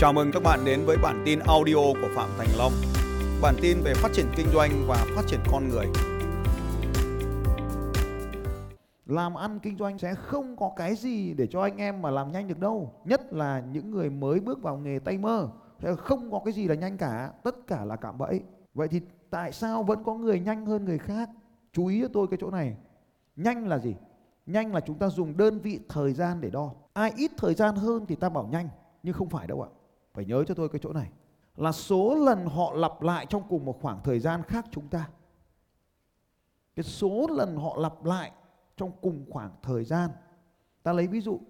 Chào mừng các bạn đến với bản tin audio của Phạm Thành Long. Bản tin về phát triển kinh doanh và phát triển con người. làm ăn kinh doanh sẽ không có cái gì để cho anh em mà làm nhanh được đâu. Nhất là những người mới bước vào nghề tay mơ. Sẽ không có cái gì là nhanh cả, tất cả là cạm bẫy. Vậy thì tại sao vẫn có người nhanh hơn người khác? Chú ý cho tôi cái chỗ này. Nhanh là gì? Nhanh là chúng ta dùng đơn vị thời gian để đo. Ai ít thời gian hơn thì ta bảo nhanh, nhưng không phải đâu ạ phải nhớ cho tôi cái chỗ này là số lần họ lặp lại trong cùng một khoảng thời gian khác chúng ta cái số lần họ lặp lại trong cùng khoảng thời gian. Ta lấy ví dụ,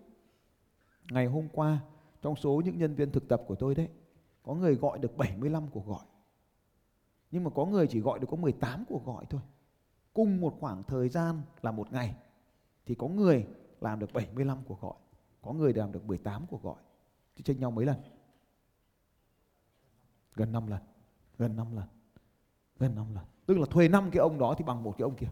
ngày hôm qua trong số những nhân viên thực tập của tôi đấy, có người gọi được 75 cuộc gọi. Nhưng mà có người chỉ gọi được có 18 cuộc gọi thôi. Cùng một khoảng thời gian là một ngày thì có người làm được 75 cuộc gọi, có người làm được 18 cuộc gọi. Thì tranh nhau mấy lần? Gần 5 lần. Gần 5 lần. Gần 5 lần. Tức là thuê 5 cái ông đó thì bằng một cái ông kia.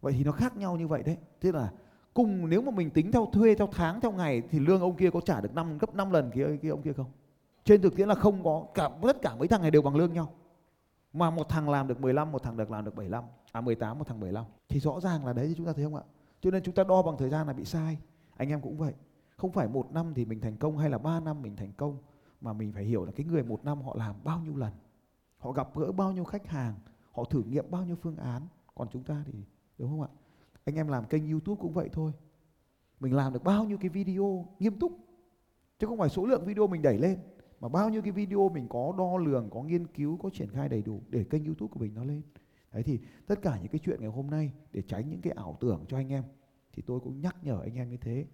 Vậy thì nó khác nhau như vậy đấy. Thế là cùng nếu mà mình tính theo thuê theo tháng theo ngày thì lương ông kia có trả được năm, gấp 5 lần kia cái ông kia không? Trên thực tiễn là không có, cả, tất cả mấy thằng này đều bằng lương nhau. Mà một thằng làm được 15 một thằng được làm được 75 à 18 một thằng 75 thì rõ ràng là đấy thì chúng ta thấy không ạ? Cho nên chúng ta đo bằng thời gian là bị sai. Anh em cũng vậy. Không phải một năm thì mình thành công hay là ba năm mình thành công mà mình phải hiểu là cái người một năm họ làm bao nhiêu lần, họ gặp gỡ bao nhiêu khách hàng, họ thử nghiệm bao nhiêu phương án. Còn chúng ta thì, đúng không ạ? Anh em làm kênh youtube cũng vậy thôi. Mình làm được bao nhiêu cái video nghiêm túc. Chứ không phải số lượng video mình đẩy lên, mà bao nhiêu cái video mình có đo lường, có nghiên cứu, có triển khai đầy đủ để kênh youtube của mình nó lên. Đấy thì tất cả những cái chuyện ngày hôm nay để tránh những cái ảo tưởng cho anh em, thì tôi cũng nhắc nhở anh em như thế.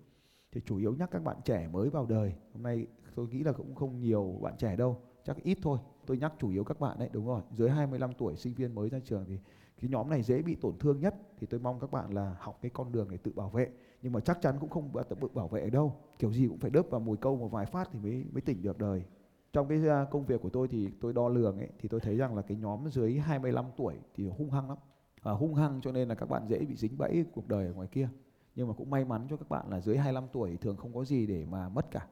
Thì chủ yếu nhắc các bạn trẻ mới vào đời, hôm nay tôi nghĩ là cũng không nhiều bạn trẻ đâu chắc ít thôi. Tôi nhắc chủ yếu các bạn đấy đúng rồi dưới 25 tuổi sinh viên mới ra trường thì cái nhóm này dễ bị tổn thương nhất. Thì tôi mong các bạn là học cái con đường để tự bảo vệ. Nhưng mà chắc chắn cũng không tự bảo vệ đâu. Kiểu gì cũng phải đớp vào mùi câu một vài phát thì mới mới tỉnh được đời. Trong cái à, công việc của tôi thì tôi đo lường ấy thì tôi thấy rằng là cái nhóm dưới 25 tuổi thì hung hăng lắm. À, hung hăng cho nên là các bạn dễ bị dính bẫy cuộc đời ở ngoài kia. Nhưng mà cũng may mắn cho các bạn là dưới 25 tuổi thường không có gì để mà mất cả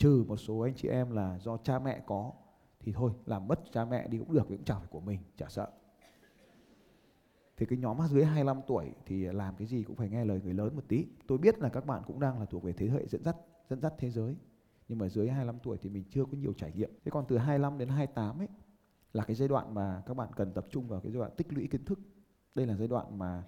trừ một số anh chị em là do cha mẹ có thì thôi làm mất cha mẹ đi cũng được cũng chẳng phải của mình chả sợ thì cái nhóm dưới 25 tuổi thì làm cái gì cũng phải nghe lời người lớn một tí. Tôi biết là các bạn cũng đang là thuộc về thế hệ dẫn dắt dẫn dắt thế giới. Nhưng mà dưới 25 tuổi thì mình chưa có nhiều trải nghiệm. Thế còn từ 25 đến 28 ấy là cái giai đoạn mà các bạn cần tập trung vào cái giai đoạn tích lũy kiến thức. Đây là giai đoạn mà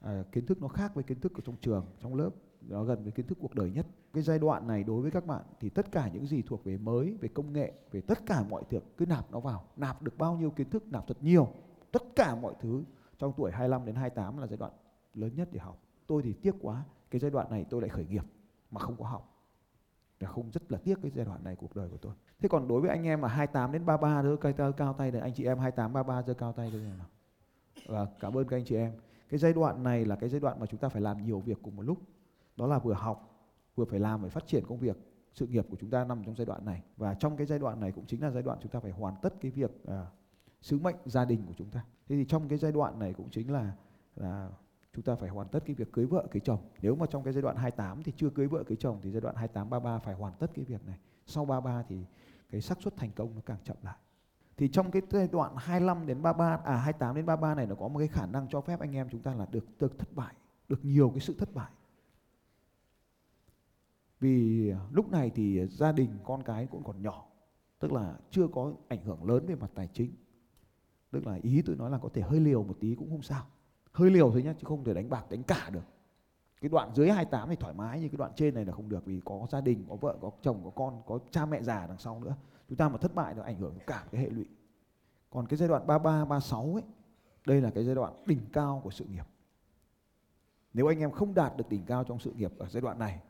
à, kiến thức nó khác với kiến thức ở trong trường, trong lớp nó gần với kiến thức cuộc đời nhất. Cái giai đoạn này đối với các bạn thì tất cả những gì thuộc về mới, về công nghệ, về tất cả mọi thứ cứ nạp nó vào, nạp được bao nhiêu kiến thức, nạp thật nhiều, tất cả mọi thứ trong tuổi 25 đến 28 là giai đoạn lớn nhất để học. Tôi thì tiếc quá cái giai đoạn này tôi lại khởi nghiệp mà không có học. Là không rất là tiếc cái giai đoạn này cuộc đời của tôi. Thế còn đối với anh em mà 28 đến 33 giơ cao, cao tay này anh chị em 28 33 giơ cao tay đây nào. Và cảm ơn các anh chị em. Cái giai đoạn này là cái giai đoạn mà chúng ta phải làm nhiều việc cùng một lúc đó là vừa học vừa phải làm phải phát triển công việc sự nghiệp của chúng ta nằm trong giai đoạn này. Và trong cái giai đoạn này cũng chính là giai đoạn chúng ta phải hoàn tất cái việc à, sứ mệnh gia đình của chúng ta. Thế thì trong cái giai đoạn này cũng chính là là chúng ta phải hoàn tất cái việc cưới vợ cưới chồng. Nếu mà trong cái giai đoạn 28 thì chưa cưới vợ cưới chồng thì giai đoạn 28 33 phải hoàn tất cái việc này. Sau 33 thì cái xác suất thành công nó càng chậm lại. Thì trong cái giai đoạn 25 đến 33 à 28 đến 33 này nó có một cái khả năng cho phép anh em chúng ta là được được thất bại được nhiều cái sự thất bại vì lúc này thì gia đình con cái cũng còn nhỏ, tức là chưa có ảnh hưởng lớn về mặt tài chính. Tức là ý tôi nói là có thể hơi liều một tí cũng không sao. Hơi liều thôi nhá, chứ không thể đánh bạc, đánh cả được. Cái đoạn dưới 28 thì thoải mái, nhưng cái đoạn trên này là không được vì có gia đình, có vợ, có chồng, có con, có cha mẹ già đằng sau nữa. Chúng ta mà thất bại nó ảnh hưởng cả cái hệ lụy. Còn cái giai đoạn 33 36 ấy, đây là cái giai đoạn đỉnh cao của sự nghiệp. Nếu anh em không đạt được đỉnh cao trong sự nghiệp ở giai đoạn này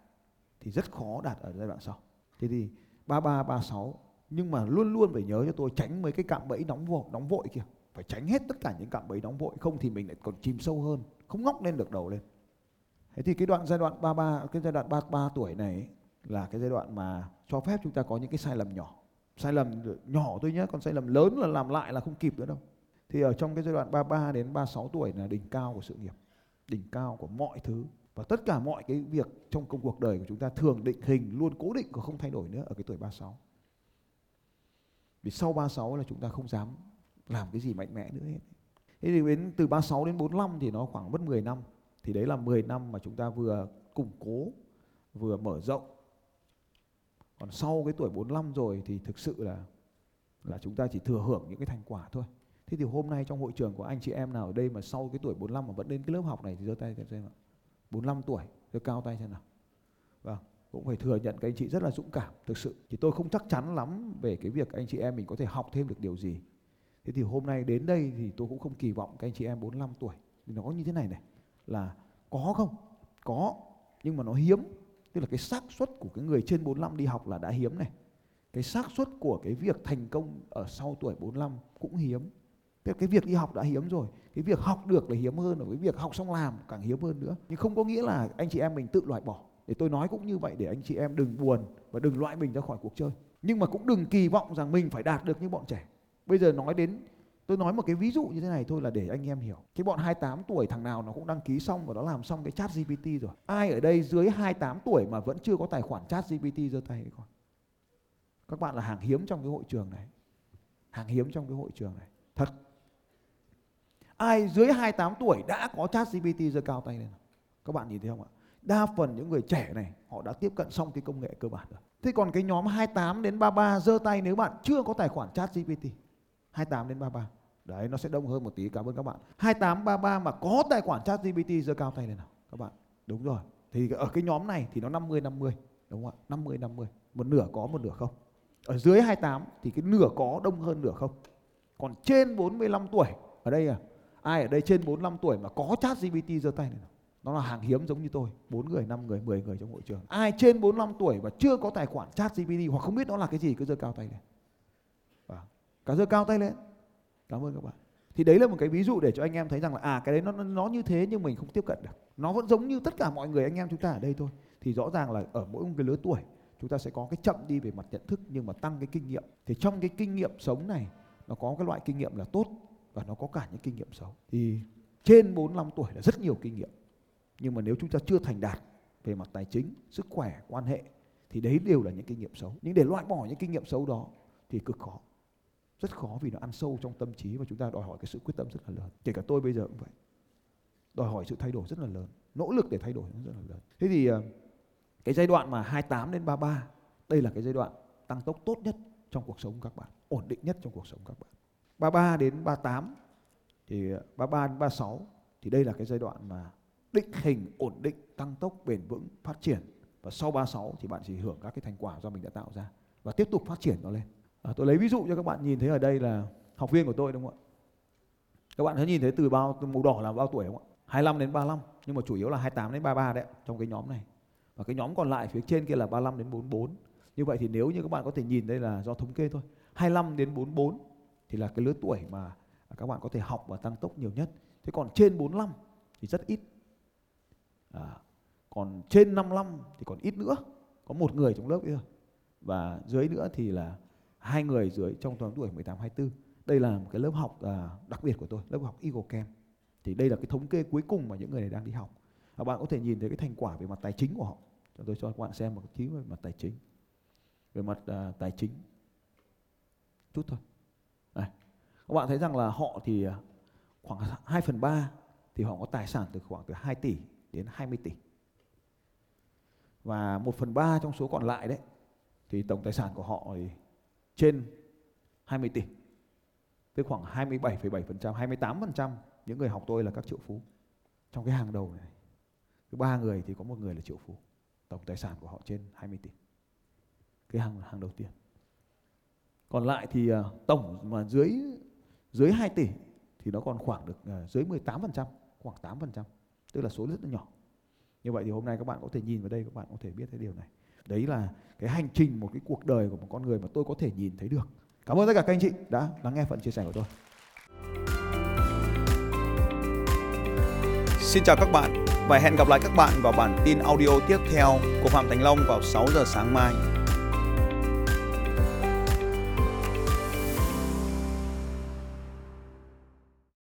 thì rất khó đạt ở giai đoạn sau. Thế thì 33 36 nhưng mà luôn luôn phải nhớ cho tôi, tránh mấy cái cạm bẫy nóng vội nóng vội kia phải tránh hết tất cả những cạm bẫy nóng vội, không thì mình lại còn chìm sâu hơn, không ngóc lên được đầu lên. Thế thì cái đoạn giai đoạn 33 cái giai đoạn 33 tuổi này là cái giai đoạn mà cho phép chúng ta có những cái sai lầm nhỏ. Sai lầm nhỏ thôi nhé còn sai lầm lớn là làm lại là không kịp nữa đâu. Thì ở trong cái giai đoạn 33 đến 36 tuổi là đỉnh cao của sự nghiệp, đỉnh cao của mọi thứ và tất cả mọi cái việc trong công cuộc đời của chúng ta thường định hình luôn cố định và không thay đổi nữa ở cái tuổi 36. Vì sau 36 là chúng ta không dám làm cái gì mạnh mẽ nữa hết. Thế thì đến từ 36 đến 45 thì nó khoảng mất 10 năm. Thì đấy là 10 năm mà chúng ta vừa củng cố, vừa mở rộng. Còn sau cái tuổi 45 rồi thì thực sự là là chúng ta chỉ thừa hưởng những cái thành quả thôi. Thế thì hôm nay trong hội trường của anh chị em nào ở đây mà sau cái tuổi 45 mà vẫn đến cái lớp học này thì giơ tay xem ạ. 45 tuổi, tôi cao tay xem nào. Vâng, cũng phải thừa nhận các anh chị rất là dũng cảm thực sự. Thì tôi không chắc chắn lắm về cái việc anh chị em mình có thể học thêm được điều gì. Thế thì hôm nay đến đây thì tôi cũng không kỳ vọng các anh chị em 45 tuổi. Thì nó có như thế này này là có không? Có, nhưng mà nó hiếm. Tức là cái xác suất của cái người trên 45 đi học là đã hiếm này. Cái xác suất của cái việc thành công ở sau tuổi 45 cũng hiếm. Thế cái việc đi học đã hiếm rồi, cái việc học được là hiếm hơn, rồi cái việc học xong làm càng hiếm hơn nữa. Nhưng không có nghĩa là anh chị em mình tự loại bỏ. Để tôi nói cũng như vậy để anh chị em đừng buồn và đừng loại mình ra khỏi cuộc chơi. Nhưng mà cũng đừng kỳ vọng rằng mình phải đạt được như bọn trẻ. Bây giờ nói đến tôi nói một cái ví dụ như thế này thôi là để anh em hiểu. Cái bọn 28 tuổi thằng nào nó cũng đăng ký xong và nó làm xong cái chat GPT rồi. Ai ở đây dưới 28 tuổi mà vẫn chưa có tài khoản chat GPT giơ tay con. Các bạn là hàng hiếm trong cái hội trường này. Hàng hiếm trong cái hội trường này. Thật. Ai dưới 28 tuổi đã có chat GPT giơ cao tay lên. Các bạn nhìn thấy không ạ? Đa phần những người trẻ này họ đã tiếp cận xong cái công nghệ cơ bản rồi. Thế còn cái nhóm 28 đến 33 giơ tay nếu bạn chưa có tài khoản chat GPT. 28 đến 33. Đấy nó sẽ đông hơn một tí cảm ơn các bạn. 28 33 mà có tài khoản chat GPT giơ cao tay lên nào các bạn. Đúng rồi. Thì ở cái nhóm này thì nó 50 50, đúng không ạ? 50 50. Một nửa có một nửa không. Ở dưới 28 thì cái nửa có đông hơn nửa không. Còn trên 45 tuổi ở đây à ai ở đây trên 45 tuổi mà có chat GPT giơ tay này nào. Nó là hàng hiếm giống như tôi, 4 người, 5 người, 10 người trong hội trường. Ai trên 45 tuổi và chưa có tài khoản chat GPT hoặc không biết nó là cái gì cứ giơ cao tay lên. à, cả giơ cao tay lên. Cảm ơn các bạn. Thì đấy là một cái ví dụ để cho anh em thấy rằng là à cái đấy nó nó như thế nhưng mình không tiếp cận được. Nó vẫn giống như tất cả mọi người anh em chúng ta ở đây thôi. Thì rõ ràng là ở mỗi một cái lứa tuổi chúng ta sẽ có cái chậm đi về mặt nhận thức nhưng mà tăng cái kinh nghiệm. Thì trong cái kinh nghiệm sống này nó có cái loại kinh nghiệm là tốt và nó có cả những kinh nghiệm xấu. Thì trên 45 tuổi là rất nhiều kinh nghiệm. Nhưng mà nếu chúng ta chưa thành đạt về mặt tài chính, sức khỏe, quan hệ thì đấy đều là những kinh nghiệm xấu. Nhưng để loại bỏ những kinh nghiệm xấu đó thì cực khó. Rất khó vì nó ăn sâu trong tâm trí và chúng ta đòi hỏi cái sự quyết tâm rất là lớn. Kể cả tôi bây giờ cũng vậy. Đòi hỏi sự thay đổi rất là lớn, nỗ lực để thay đổi rất là lớn. Thế thì ờ, cái giai đoạn mà 28 đến 33 đây là cái giai đoạn tăng tốc tốt nhất trong cuộc sống các bạn, ổn định nhất trong cuộc sống các bạn. 33 đến 38 thì 33 đến 36 thì đây là cái giai đoạn mà định hình ổn định tăng tốc bền vững phát triển. Và sau 36 thì bạn chỉ hưởng các cái thành quả do mình đã tạo ra và tiếp tục phát triển nó lên. À, tôi lấy ví dụ cho các bạn nhìn thấy ở đây là học viên của tôi đúng không ạ? Các bạn có nhìn thấy từ bao từ màu đỏ là bao tuổi không ạ? 25 đến 35 nhưng mà chủ yếu là 28 đến 33 đấy trong cái nhóm này. Và cái nhóm còn lại phía trên kia là 35 đến 44 như vậy thì nếu như các bạn có thể nhìn đây là do thống kê thôi 25 đến 44 thì là cái lứa tuổi mà các bạn có thể học và tăng tốc nhiều nhất. Thế còn trên 45 thì rất ít. À, còn trên 55 thì còn ít nữa. Có một người trong lớp nữa và dưới nữa thì là hai người dưới trong toàn tuổi 18 24 đây là một cái lớp học à, đặc biệt của tôi lớp học Eagle Camp thì đây là cái thống kê cuối cùng mà những người này đang đi học. Và bạn có thể nhìn thấy cái thành quả về mặt tài chính của họ. Cho tôi cho các bạn xem một tí về mặt tài chính. Về mặt à, tài chính. Chút thôi này. các bạn thấy rằng là họ thì à, khoảng 2 phần 3 thì họ có tài sản từ khoảng từ 2 tỷ đến 20 tỷ. Và 1 phần 3 trong số còn lại đấy thì tổng tài sản của họ thì trên 20 tỷ. Tức khoảng 27,7%, 28% những người học tôi là các triệu phú. Trong cái hàng đầu này. Thứ ba người thì có một người là triệu phú. Tổng tài sản của họ trên 20 tỷ. Cái hàng hàng đầu tiên. Còn lại thì uh, tổng mà dưới dưới 2 tỷ thì nó còn khoảng được uh, dưới 18%, khoảng 8% tức là số rất là nhỏ. Như vậy thì hôm nay các bạn có thể nhìn vào đây các bạn có thể biết cái điều này. Đấy là cái hành trình một cái cuộc đời của một con người mà tôi có thể nhìn thấy được. Cảm ơn tất cả các anh chị đã lắng nghe phần chia sẻ của tôi. Xin chào các bạn và hẹn gặp lại các bạn vào bản tin audio tiếp theo của Phạm Thành Long vào 6 giờ sáng mai.